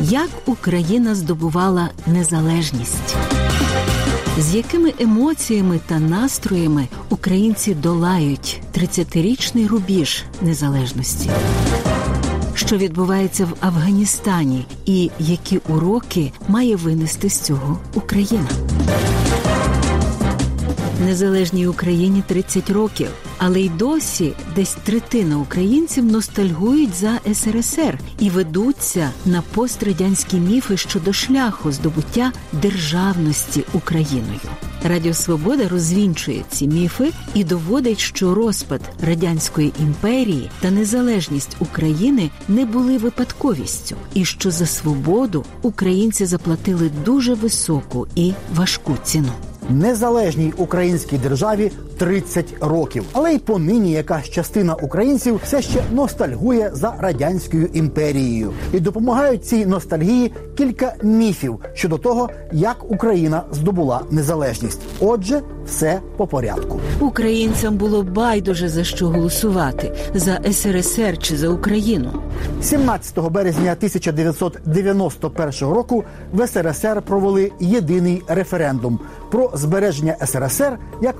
Як Україна здобувала незалежність? З якими емоціями та настроями українці долають 30-річний рубіж незалежності? Що відбувається в Афганістані, і які уроки має винести з цього Україна? Незалежній Україні 30 років, але й досі десь третина українців ностальгують за СРСР і ведуться на пострадянські міфи щодо шляху здобуття державності Україною. Радіо Свобода розвінчує ці міфи і доводить, що розпад радянської імперії та незалежність України не були випадковістю, і що за свободу українці заплатили дуже високу і важку ціну незалежній українській державі 30 років. Але й понині якась частина українців все ще ностальгує за радянською імперією і допомагають цій ностальгії кілька міфів щодо того, як Україна здобула незалежність. Отже, все по порядку. Українцям було байдуже за що голосувати за СРСР чи за Україну. 17 березня 1991 року в СРСР провели єдиний референдум про збереження СРСР як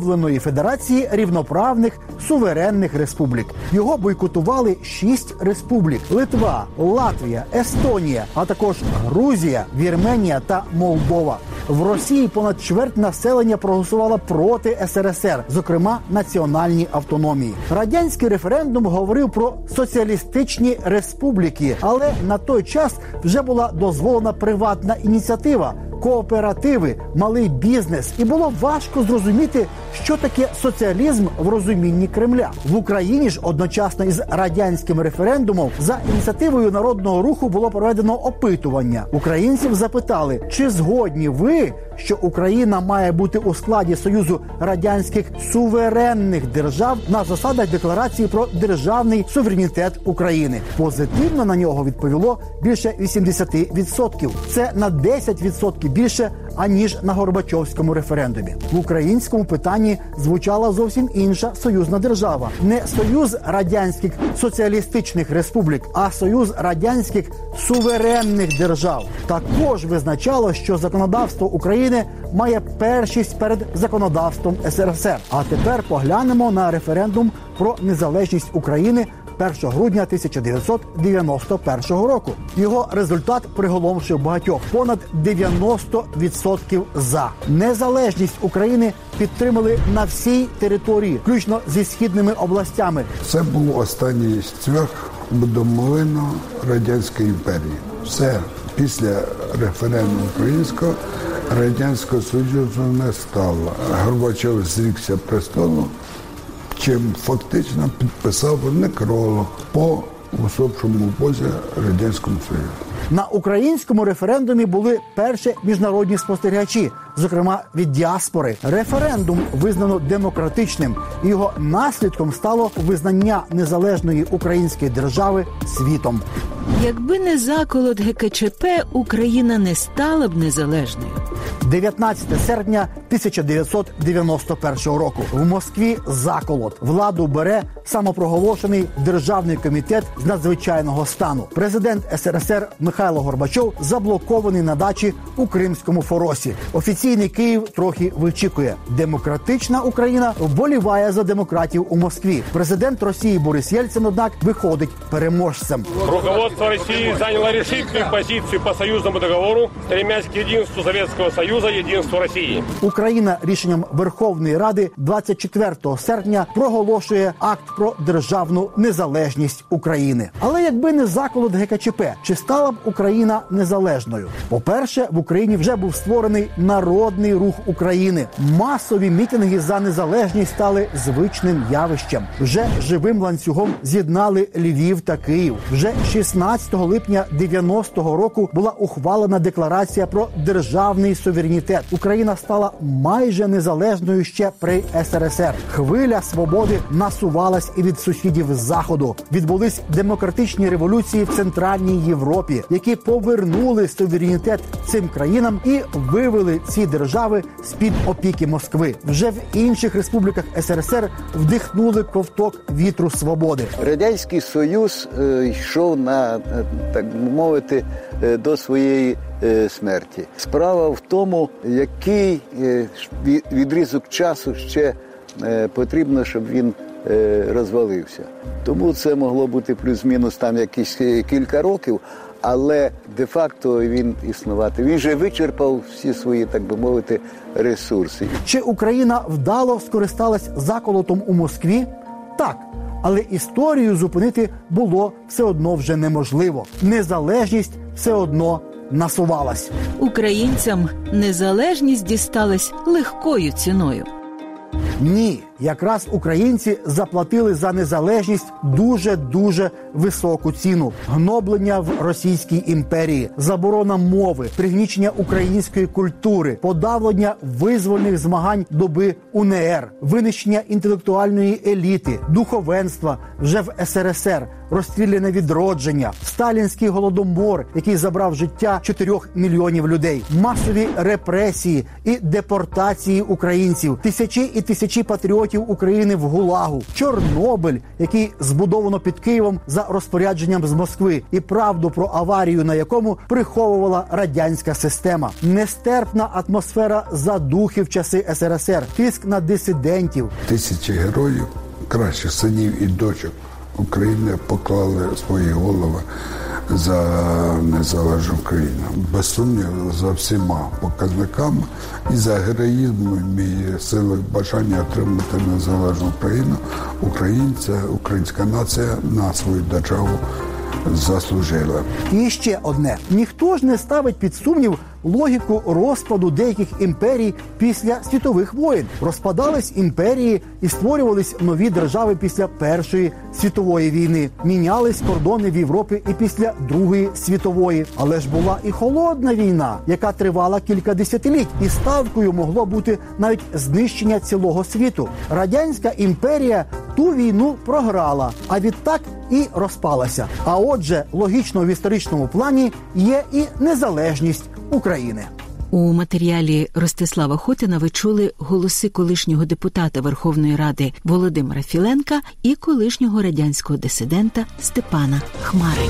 оновленої федерації рівноправних суверенних республік. Його бойкотували шість республік: Литва, Латвія, Естонія, а також Грузія, Вірменія та Молдова. В Росії понад чверть населення проголосувала проти СРСР, зокрема національні автономії. Радянський референдум говорив про соціалістичні республіки, але на той час вже була дозволена приватна ініціатива кооперативи, малий бізнес, і було важко зрозуміти, що таке соціалізм в розумінні Кремля в Україні ж одночасно із радянським референдумом за ініціативою народного руху було проведено опитування. Українців запитали, чи згодні ви, що Україна має бути у складі союзу радянських суверенних держав на засадах декларації про державний суверенітет України. Позитивно на нього відповіло більше 80%. Це на 10% більше аніж на Горбачовському референдумі. В українському питанні звучала зовсім інша союзна держава, не союз радянських соціалістичних республік, а союз радянських суверенних держав. Також визначало, що законодавство України має першість перед законодавством СРСР. А тепер поглянемо на референдум про незалежність України 1 грудня 1991 року. Його результат приголомшив багатьох понад 90% за незалежність України підтримали на всій території, включно зі східними областями. Це був останній цвях домовину радянської імперії. Все після референдуму українського радянського союзу не стало. Горбачов зрікся престолу чим фактично підписав некролог по усопшому бозі радянському союзу. На українському референдумі були перші міжнародні спостерігачі, зокрема від діаспори. Референдум визнано демократичним. Його наслідком стало визнання незалежної української держави світом. Якби не заколот ГКЧП, Україна не стала б незалежною. 19 серпня 1991 року в Москві заколот владу бере самопроголошений державний комітет з надзвичайного стану. Президент СРСР Михайло Горбачов заблокований на дачі у Кримському форосі. Офіційний Київ трохи вичікує. Демократична Україна вболіває за демократів у Москві. Президент Росії Борис Єльцин, однак, виходить переможцем. Руководство Росії зайняло рішительну позицію по союзному договору, стремясь к єдинству Советского Союзу, єдинству Росії. Україна рішенням Верховної Ради 24 серпня проголошує акт про державну незалежність України. Але якби не заколот ГКЧП, чи стала б Україна незалежною? По-перше, в Україні вже був створений народний рух України. Масові мітинги за незалежність стали звичним явищем. Вже живим ланцюгом з'єднали Львів та Київ. Вже 16 липня 90-го року була ухвалена декларація про державний суверенітет. Україна стала майже незалежною ще при СРСР. Хвиля свободи насувалась і від сусідів заходу. Відбулись демократичні революції в центральній Європі, які повернули суверенітет цим країнам і вивели ці держави з під опіки Москви. Вже в інших республіках СРСР вдихнули ковток вітру свободи. Радянський Союз е, йшов на е, так мовити е, до своєї е, смерті. Справа в тому, який відрізок часу ще потрібно, щоб він розвалився. Тому це могло бути плюс-мінус там якісь кілька років. Але де-факто він існувати. Він же вичерпав всі свої, так би мовити, ресурси. Чи Україна вдало скористалась заколотом у Москві? Так. Але історію зупинити було все одно вже неможливо. Незалежність все одно насувалась. Українцям незалежність дісталась легкою ціною. Ні, якраз українці заплатили за незалежність дуже дуже високу ціну: гноблення в Російській імперії, заборона мови, пригнічення української культури, подавлення визвольних змагань доби УНР, винищення інтелектуальної еліти, духовенства вже в СРСР, розстріляне відродження, сталінський голодомор, який забрав життя 4 мільйонів людей, масові репресії і депортації українців, тисячі і тисячі патріотів України в Гулагу, Чорнобиль, який збудовано під Києвом за розпорядженням з Москви, і правду про аварію, на якому приховувала радянська система, нестерпна атмосфера задухи в часи СРСР, тиск на дисидентів, Тисячі героїв, кращих синів і дочок України поклали свої голови за незалежну країну. Без сумніву, за всіма показниками і за героїзмом і силою бажання отримати незалежну країну, українця, українська нація на свою державу заслужила. І ще одне: ніхто ж не ставить під сумнів логіку розпаду деяких імперій після світових воєн. Розпадались імперії і створювались нові держави після Першої світової війни. Мінялись кордони в Європі і після Другої світової. Але ж була і холодна війна, яка тривала кілька десятиліть, і ставкою могло бути навіть знищення цілого світу. Радянська імперія ту війну програла, а відтак і розпалася. А отже, логічно в історичному плані є і незалежність України. У матеріалі Ростислава Хотина ви чули голоси колишнього депутата Верховної Ради Володимира Філенка і колишнього радянського дисидента Степана Хмари.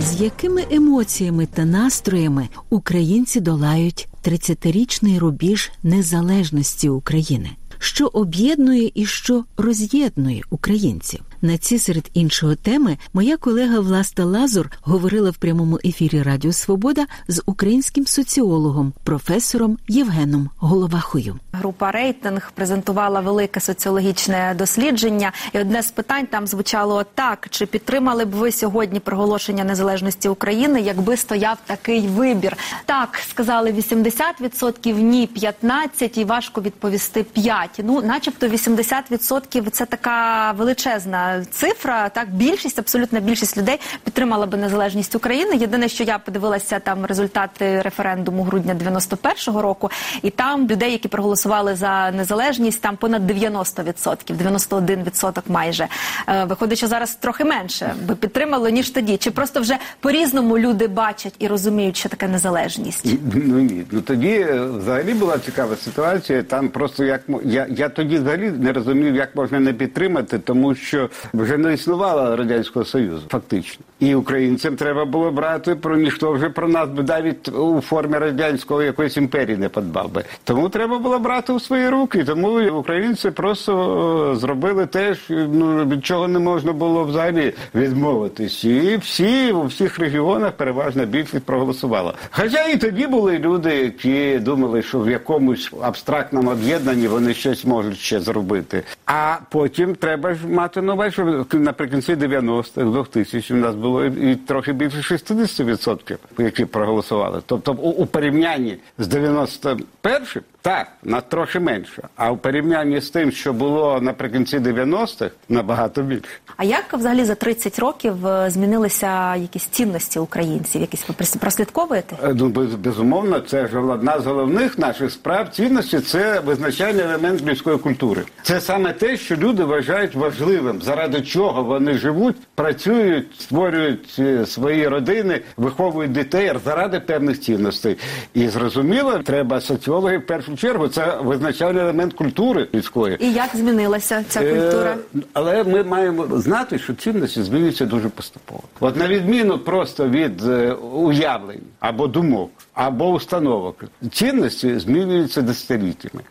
З якими емоціями та настроями українці долають 30-річний рубіж незалежності України? Що об'єднує і що роз'єднує українців? На ці серед іншого теми моя колега Власта Лазур говорила в прямому ефірі Радіо Свобода з українським соціологом, професором Євгеном Головахою. Група рейтинг презентувала велике соціологічне дослідження, і одне з питань там звучало так: чи підтримали б ви сьогодні проголошення незалежності України, якби стояв такий вибір? Так сказали 80%, ні 15% і важко відповісти 5%. Ну, начебто, 80% – це така величезна цифра. Так, більшість, абсолютна більшість людей підтримала би незалежність України. Єдине, що я подивилася там результати референдуму грудня 91-го року, і там людей, які проголосували за незалежність, там понад 90%, 91% майже. Е, Виходить, що зараз трохи менше би підтримало ніж тоді. Чи просто вже по-різному люди бачать і розуміють, що таке незалежність? Ну ні, ну тоді е, взагалі була цікава ситуація. Там просто як я, я тоді взагалі не розумів, як можна не підтримати, тому що вже не існувало радянського союзу, фактично. І українцям треба було брати про ніхто вже про нас би навіть у формі радянської якоїсь імперії не подбав би. Тому треба було брати у свої руки. Тому українці просто е, зробили те, ну, від чого не можна було взагалі відмовитись. І всі у всіх регіонах переважна більшість проголосувала. Хоча і тоді були люди, які думали, що в якомусь абстрактному об'єднанні вони щось можуть ще зробити. А потім треба ж мати на увазі, що наприкінці 90-х, 2000 у нас було і трохи більше 60%, які проголосували. Тобто, у порівнянні з 91-м, так, на трохи менше. А у порівнянні з тим, що було наприкінці 90-х, набагато більше. А як взагалі за 30 років е, змінилися якісь цінності українців? Якісь ви прослідковуєте? Е, Ну, без, безумовно, це ж одна з головних наших справ цінності це визначальний елемент людської культури. Це саме те, що люди вважають важливим, заради чого вони живуть, працюють, створюють е, свої родини, виховують дітей заради певних цінностей. І зрозуміло, треба соціологи в першу чергу. Це визначальний елемент культури людської. І як змінилася ця культура? Е, але ми маємо знати, що цінності змінюються дуже поступово. От на відміну просто від е, уявлень або думок, або установок, цінності змінюються десятиліттями.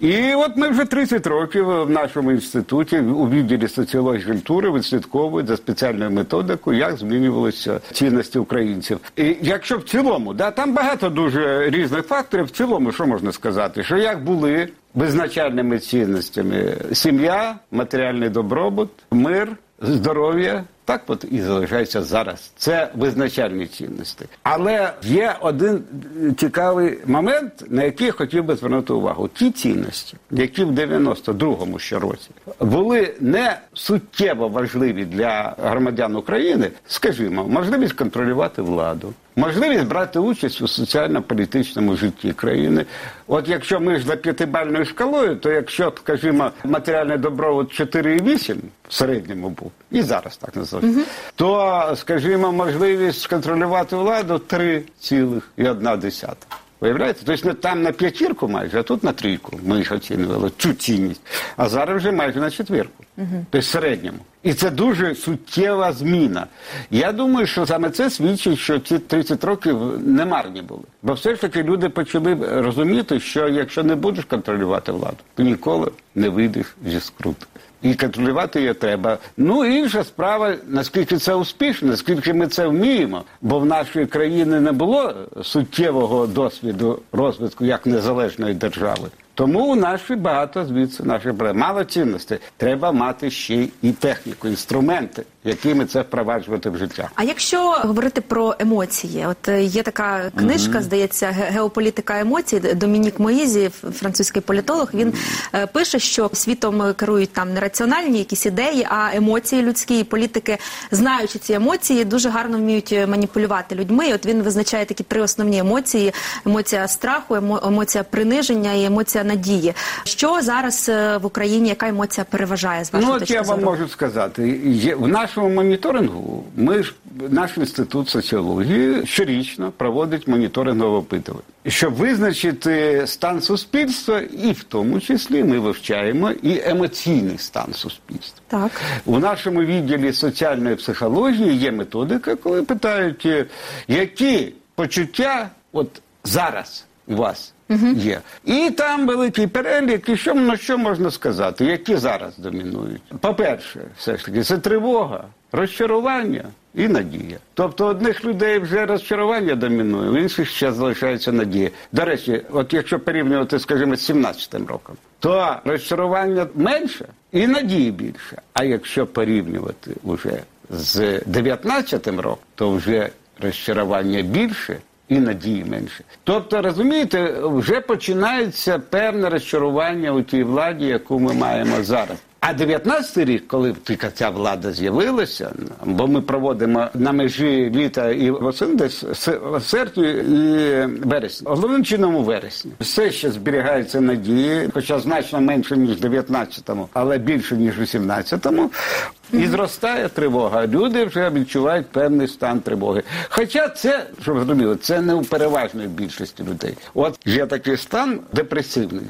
І от ми вже 30 років в нашому інституті у відділі соціології культури відслідковують за спеціальною методикою, як змінювалися цінності українців. І якщо в цілому, да, там багато дуже різних факторів, в цілому, що можна сказати, що як були визначальними цінностями сім'я, матеріальний добробут, мир, здоров'я. Так от і залишається зараз. Це визначальні цінності. Але є один цікавий момент, на який я хотів би звернути увагу. Ті цінності, які в 92-му ще році були не суттєво важливі для громадян України, скажімо, можливість контролювати владу. Можливість брати участь у соціально-політичному житті країни. От якщо ми ж за п'ятибальною шкалою, то якщо, скажімо, матеріальний добробут 4,8 в середньому був, і зараз так називається, то, скажімо, можливість контролювати владу 3,1. Виявляєте? Тобто там на п'ятірку майже, а тут на трійку ми їх оцінювали цю цінність. А зараз вже майже на четвірку. Тобто в середньому. І це дуже суттєва зміна. Я думаю, що саме це свідчить, що ці 30 років не марні були. Бо все ж таки люди почали розуміти, що якщо не будеш контролювати владу, то ніколи не вийдеш зі скруту. І контролювати її треба. Ну інша справа, наскільки це успішно, наскільки ми це вміємо, бо в нашої країни не було суттєвого досвіду розвитку як незалежної держави. Тому у нас багато звідси проблем. Мало цінностей. Треба мати ще і техніку, інструменти, якими це впроваджувати в життя. А якщо говорити про емоції, от е, є така книжка, здається, «Ге- геополітика емоцій. Домінік Моїзі, французький політолог. Він е, пише, що світом керують там не раціональні якісь ідеї, а емоції людські і політики, знаючи ці емоції, дуже гарно вміють е, маніпулювати людьми. І от він визначає такі три основні емоції: емоція страху, емо- емоція приниження і емоція надії. Що зараз е, в Україні, яка емоція переважає з вашої Ну, от точки я вам можу сказати, є, в нашому моніторингу ми ж наш інститут соціології щорічно проводить моніторингове опитування, щоб визначити стан суспільства, і в тому числі ми вивчаємо і емоційний стан суспільства. Так. У нашому відділі соціальної психології є методика, коли питають, е, які почуття от зараз у вас є. І там великий перелік, і що, ну, що можна сказати, які зараз домінують. По-перше, все ж таки, це тривога, розчарування і надія. Тобто одних людей вже розчарування домінує, в інших ще залишається надія. До речі, от якщо порівнювати, скажімо, з 17-м роком, то розчарування менше і надії більше. А якщо порівнювати вже з 19-м роком, то вже розчарування більше. І надії менше. Тобто, розумієте, вже починається певне розчарування у тій владі, яку ми маємо зараз. А 19-й рік, коли тільки ця влада з'явилася, бо ми проводимо на межі літа і восени, десь серпні і вересні. Головним чином у вересні. Все ще зберігається надії, хоча значно менше, ніж в 19-му, але більше, ніж у 17-му. І зростає тривога. Люди вже відчувають певний стан тривоги. Хоча це, щоб ви зрозуміли, це не у переважної більшості людей. От є такий стан депресивний,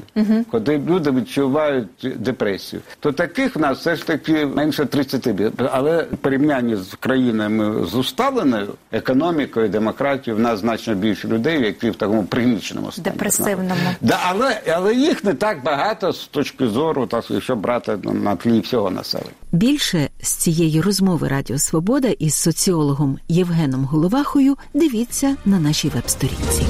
коли люди відчувають депресію. То таких в нас все ж таки менше 30 Але в порівнянні з країнами з усталеною економікою, демократією, в нас значно більше людей, які в такому пригніченому стані. Депресивному. Да, але, але їх не так багато з точки зору, так, якщо брати на, на тлі всього населення. Більше з цієї розмови Радіо Свобода із соціологом Євгеном Головахою дивіться на нашій веб-сторінці.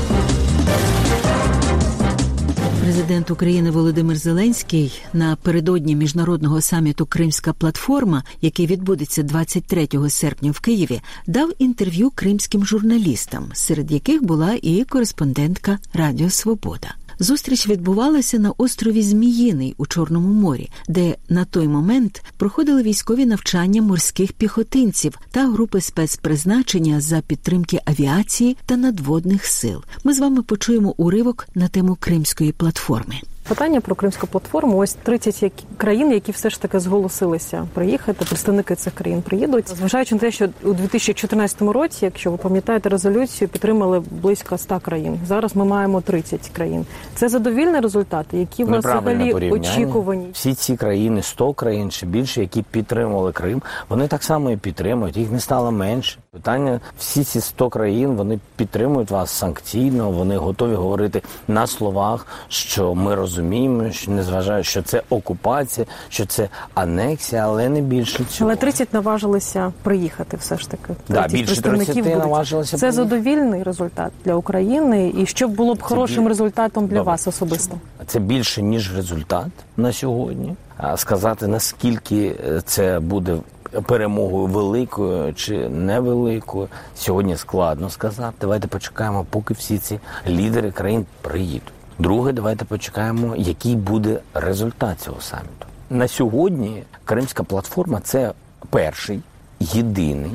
Президент України Володимир Зеленський напередодні міжнародного саміту Кримська платформа, який відбудеться 23 серпня в Києві, дав інтерв'ю кримським журналістам, серед яких була і кореспондентка Радіо Свобода. Зустріч відбувалася на острові Зміїний у Чорному морі, де на той момент проходили військові навчання морських піхотинців та групи спецпризначення за підтримки авіації та надводних сил. Ми з вами почуємо уривок на тему Кримської платформи. Питання про кримську платформу. Ось 30 країн, які все ж таки зголосилися приїхати. Представники цих країн приїдуть, зважаючи на те, що у 2014 році, якщо ви пам'ятаєте резолюцію, підтримали близько 100 країн. Зараз ми маємо 30 країн. Це задовільний результат, які у вас взагалі очікувані. Всі ці країни, 100 країн чи більше, які підтримували Крим, вони так само і підтримують. Їх не стало менше. Питання всі ці 100 країн вони підтримують вас санкційно. Вони готові говорити на словах, що ми розуміємо що незважаючи, що це окупація, що це анексія, але не більше цього. Але 30 наважилися приїхати, все ж таки. Да, більше 30 наважилися. Це задовільний результат для України, і що було б це хорошим біль... результатом для Добре. вас особисто. Це більше ніж результат на сьогодні. А сказати наскільки е, це буде. Перемогою великою чи невеликою сьогодні складно сказати. Давайте почекаємо, поки всі ці лідери країн приїдуть. Друге, давайте почекаємо, який буде результат цього саміту. На сьогодні Кримська платформа це перший єдиний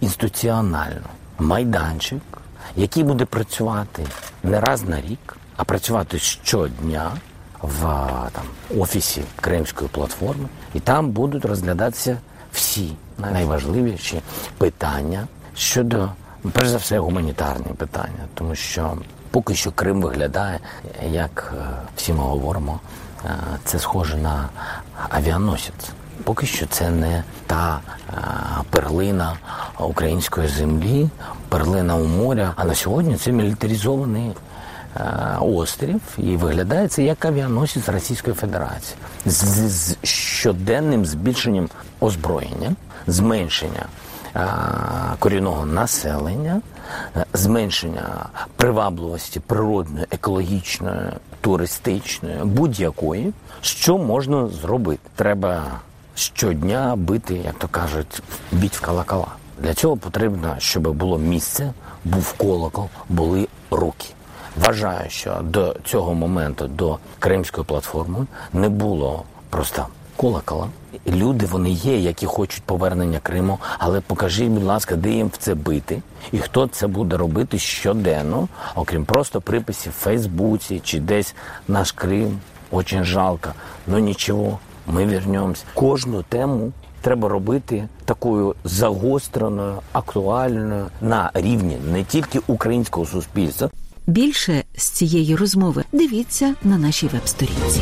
інституціонально майданчик, який буде працювати не раз на рік, а працювати щодня в там офісі Кримської платформи, і там будуть розглядатися всі найважливіші питання щодо перш за все гуманітарні питання, тому що Поки що Крим виглядає, як е, всі ми говоримо, е, це схоже на авіаносець. Поки що це не та е, перлина української землі, перлина у моря. А на сьогодні це мілітаризований острів і виглядає це як авіаносець Російської Федерації з, з щоденним збільшенням озброєння, зменшення корінного населення, зменшення привабливості природної, екологічної, туристичної, будь-якої, що можна зробити. Треба щодня бити, як то кажуть, біть в колокола. Для цього потрібно, щоб було місце, був колокол, були руки. Вважаю, що до цього моменту, до Кримської платформи, не було просто колокола. Люди вони є, які хочуть повернення Криму, але покажіть, будь ласка, де їм в це бити, і хто це буде робити щоденно, окрім просто приписів в Фейсбуці чи десь наш Крим. Очень жалко, ну нічого, ми вернемось. Кожну тему треба робити такою загостреною, актуальною на рівні не тільки українського суспільства. Більше з цієї розмови дивіться на нашій веб-сторінці.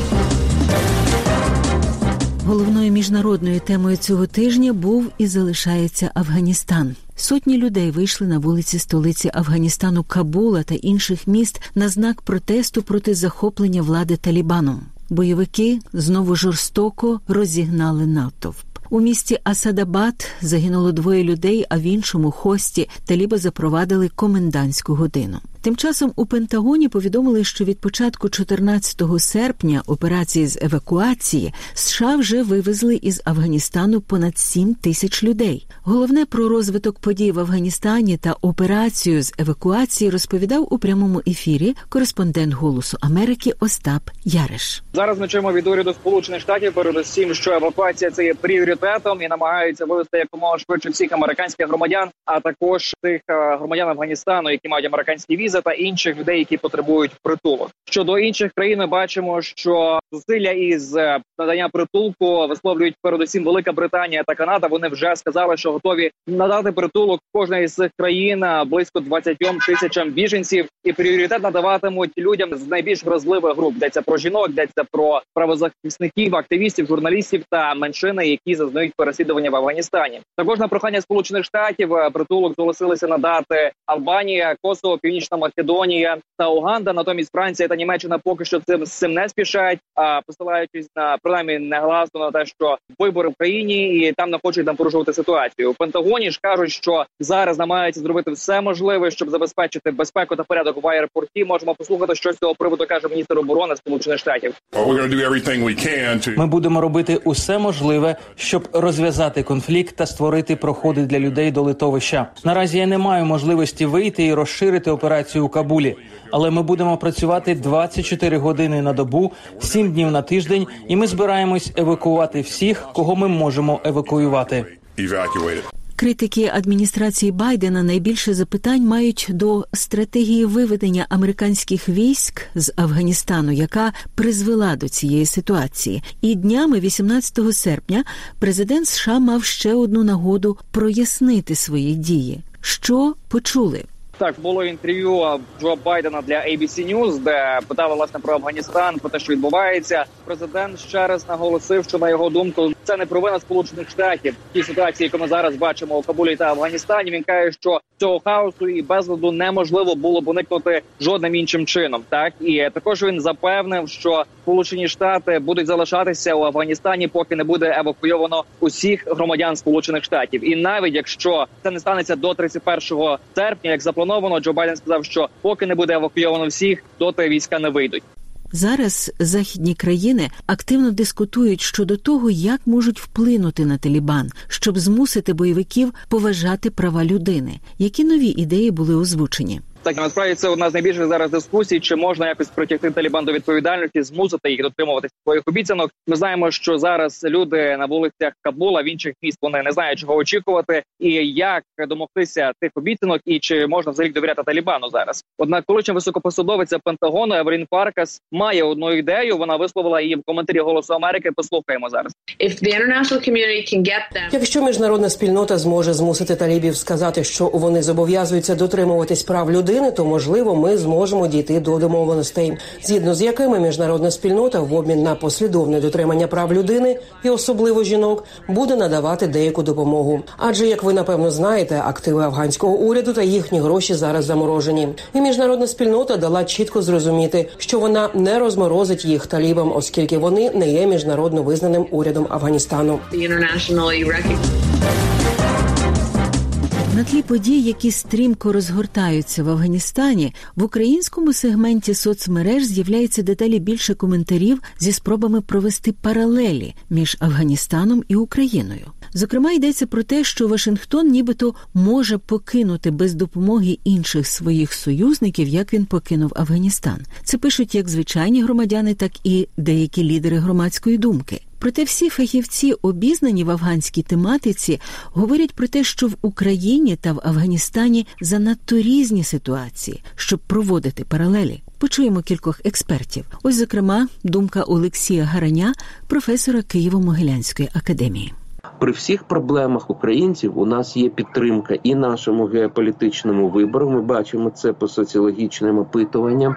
Головною міжнародною темою цього тижня був і залишається Афганістан. Сотні людей вийшли на вулиці столиці Афганістану Кабула та інших міст на знак протесту проти захоплення влади Талібаном. Бойовики знову жорстоко розігнали натовп. У місті Асадабад загинуло двоє людей, а в іншому хості таліби запровадили комендантську годину. Тим часом у Пентагоні повідомили, що від початку 14 серпня операції з евакуації США вже вивезли із Афганістану понад 7 тисяч людей. Головне про розвиток подій в Афганістані та операцію з евакуації розповідав у прямому ефірі кореспондент Голосу Америки Остап Яриш. Зараз ми чуємо від уряду Сполучених Штатів передусім, що евакуація це є пріоритетом і намагаються вивести якомога швидше всіх американських громадян, а також тих е, громадян Афганістану, які мають американські візи, візи та інших людей, які потребують притулок. Щодо інших країн, ми бачимо, що зусилля із е, надання притулку висловлюють передусім Велика Британія та Канада. Вони вже сказали, що готові надати притулок кожна із цих країн близько 20 тисячам біженців, і пріоритет надаватимуть людям з найбільш вразливих груп. Йдеться про жінок, йдеться про правозахисників, активістів, журналістів та меншини, які зазнають переслідування в Афганістані. Також на прохання Сполучених Штатів е, притулок зголосилися надати Албанія, Косово, Північна Македонія та Уганда. Натомість Франція та Німеччина поки що цим з цим не спішають, а посилаючись на принаймні негласно на те, що вибори в країні і там не хочуть там порушувати ситуацію. У Пентагоні ж кажуть, що зараз намагаються зробити все можливе, щоб забезпечити безпеку та порядок в аеропорті. Можемо послухати, що з цього приводу каже міністр оборони Сполучених Штатів. Ми будемо робити усе можливе, щоб розв'язати конфлікт та створити проходи для людей до литовища. Наразі я не маю можливості вийти і розширити операцію у Кабулі, але ми будемо працювати 24 години на добу, 7 днів на тиждень, і ми збираємось евакуювати всіх, кого ми можемо евакуювати. Критики адміністрації Байдена найбільше запитань мають до стратегії виведення американських військ з Афганістану, яка призвела до цієї ситуації. І днями 18 серпня президент США мав ще одну нагоду прояснити свої дії. Що почули? Так, було інтерв'ю Джо Байдена для ABC News, де питали власне про Афганістан, про те, що відбувається. Президент ще раз наголосив, що на його думку це не провина сполучених штатів. В тій ситуації, яку ми зараз бачимо у Кабулі та Афганістані. Він каже, що цього хаосу і безладу неможливо було б уникнути жодним іншим чином. Так і також він запевнив, що Сполучені Штати будуть залишатися у Афганістані, поки не буде евакуйовано усіх громадян Сполучених Штатів. І навіть якщо це не станеться до 31 серпня, як заплановано, Джо Байден сказав, що поки не буде евакуйовано всіх, доти війська не вийдуть. Зараз західні країни активно дискутують щодо того, як можуть вплинути на Талібан, щоб змусити бойовиків поважати права людини. Які нові ідеї були озвучені? Так насправді це одна з найбільших зараз дискусій, чи можна якось притягти Талібан до відповідальності, змусити їх дотримуватися своїх обіцянок. Ми знаємо, що зараз люди на вулицях Кабула в інших міст вони не знають, чого очікувати, і як домогтися тих обіцянок, і чи можна взагалі довіряти Талібану зараз. Однак, колишня високопосадовиця Пентагону Евелін Фаркас має одну ідею. Вона висловила її в коментарі Голосу Америки. Послухаємо зараз. Якщо міжнародна спільнота зможе змусити талібів сказати, що вони зобов'язуються дотримуватись прав людей, людини, то можливо ми зможемо дійти до домовленостей, згідно з якими міжнародна спільнота в обмін на послідовне дотримання прав людини і особливо жінок буде надавати деяку допомогу. Адже, як ви напевно знаєте, активи афганського уряду та їхні гроші зараз заморожені. І міжнародна спільнота дала чітко зрозуміти, що вона не розморозить їх талібам, оскільки вони не є міжнародно визнаним урядом Афганістану. На тлі подій, які стрімко розгортаються в Афганістані, в українському сегменті соцмереж з'являється деталі більше коментарів зі спробами провести паралелі між Афганістаном і Україною. Зокрема, йдеться про те, що Вашингтон нібито може покинути без допомоги інших своїх союзників, як він покинув Афганістан. Це пишуть як звичайні громадяни, так і деякі лідери громадської думки. Проте всі фахівці, обізнані в афганській тематиці, говорять про те, що в Україні та в Афганістані занадто різні ситуації, щоб проводити паралелі. Почуємо кількох експертів. Ось, зокрема, думка Олексія Гараня, професора Києво-Могилянської академії. При всіх проблемах українців у нас є підтримка і нашому геополітичному вибору. Ми бачимо це по соціологічним опитуванням.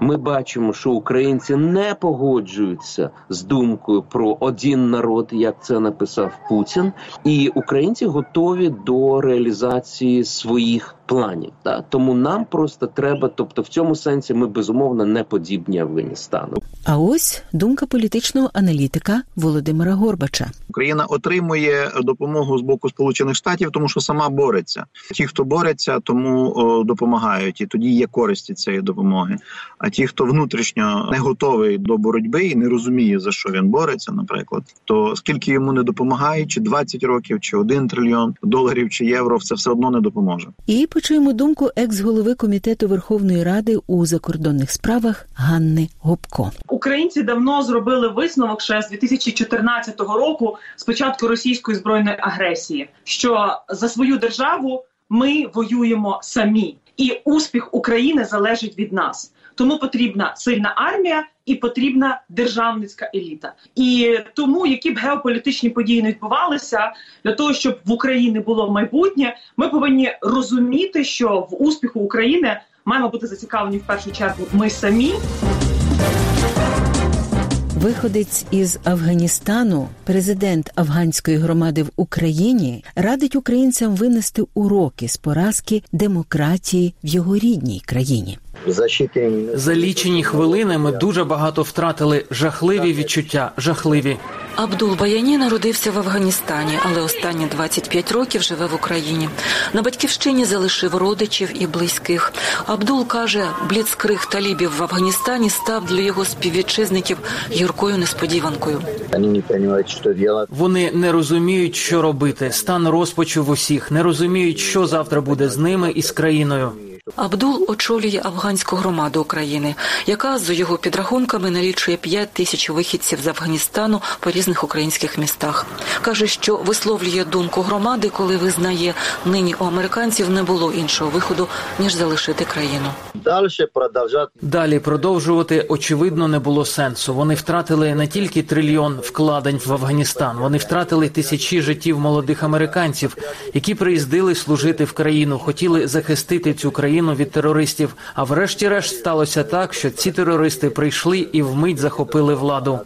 Ми бачимо, що українці не погоджуються з думкою про один народ, як це написав Путін, і українці готові до реалізації своїх планів. Так? Тому нам просто треба, тобто в цьому сенсі ми безумовно не подібні Афганістану. А ось думка політичного аналітика Володимира Горбача. Україна отримує допомогу з боку Сполучених Штатів, тому що сама бореться. Ті, хто бореться, тому о, допомагають, і тоді є користі цієї допомоги. А ті, хто внутрішньо не готовий до боротьби і не розуміє за що він бореться, наприклад, то скільки йому не допомагають, чи 20 років, чи 1 трильйон доларів, чи євро, це все одно не допоможе. І почуємо думку екс-голови комітету Верховної Ради у закордонних справах Ганни Гопко. Українці давно зробили висновок ще з 2014 року, спочатку російської збройної агресії, що за свою державу ми воюємо самі, і успіх України залежить від нас. Тому потрібна сильна армія і потрібна державницька еліта. І тому, які б геополітичні події не відбувалися, для того, щоб в Україні було майбутнє, ми повинні розуміти, що в успіху України маємо бути зацікавлені в першу чергу ми самі. Виходець із Афганістану, президент афганської громади в Україні, радить українцям винести уроки з поразки демократії в його рідній країні. За лічені хвилини ми дуже багато втратили жахливі відчуття, жахливі. Абдул Баяні народився в Афганістані, але останні 25 років живе в Україні. На батьківщині залишив родичів і близьких. Абдул каже, бліцкриг талібів в Афганістані став для його співвітчизників гіркою несподіванкою. Вони не розуміють, що робити. Стан розпачу в усіх, не розуміють, що завтра буде з ними і з країною. Абдул очолює афганську громаду України, яка за його підрахунками налічує 5 тисяч вихідців з Афганістану по різних українських містах. каже, що висловлює думку громади, коли визнає, нині у американців не було іншого виходу ніж залишити країну. Далі продовжувати очевидно не було сенсу. Вони втратили не тільки трильйон вкладень в Афганістан, вони втратили тисячі життів молодих американців, які приїздили служити в країну, хотіли захистити цю країну від терористів. А врешті-решт сталося так, що ці терористи прийшли і вмить захопили владу.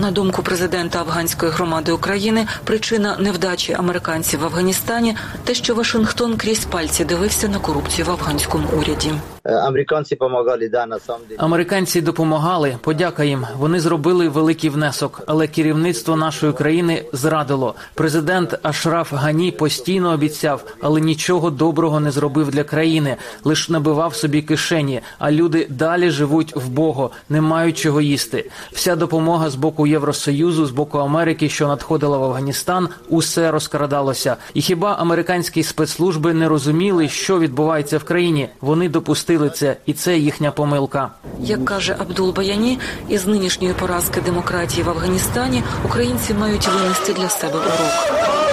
На думку президента афганської громади України, причина невдачі американців в Афганістані те, що Вашингтон крізь пальці дивився на корупцію в афганському уряді. Американці допомагали да на сам Американці допомагали. Подяка їм. Вони зробили великий внесок, але керівництво нашої країни зрадило. Президент Ашраф Гані постійно обіцяв, але нічого доброго не зробив для країни, лише набивав собі кишені. А люди далі живуть в Бого, не мають чого їсти. Вся допомога з боку Євросоюзу, з боку Америки, що надходила в Афганістан, усе розкрадалося. І хіба американські спецслужби не розуміли, що відбувається в країні? Вони допустили це, і це їхня помилка. Як каже Абдул Баяні, із нинішньої поразки демократії в Афганістані українці мають винести для себе урок.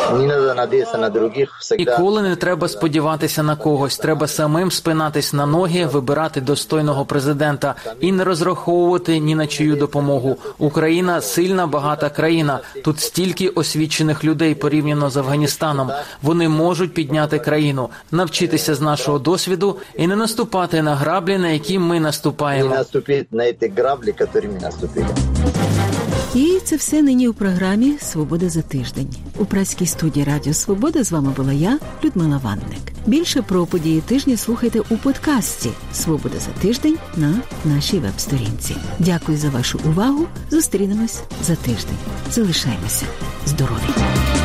Ніколи не треба сподіватися на когось. Треба самим спинатись на ноги, вибирати достойного президента і не розраховувати ні на чию допомогу. Україна сильна, багата країна. Тут стільки освічених людей порівняно з Афганістаном. Вони можуть підняти країну, навчитися з нашого досвіду і не наступати на граблі, на які ми наступаємо. Не наступити на ці граблі, які ми наступили. І це все нині у програмі Свобода за тиждень. У праській студії Радіо Свобода з вами була я, Людмила Ванник. Більше про події тижня слухайте у подкасті Свобода за тиждень на нашій веб-сторінці. Дякую за вашу увагу. Зустрінемось за тиждень. Залишаємося здорові.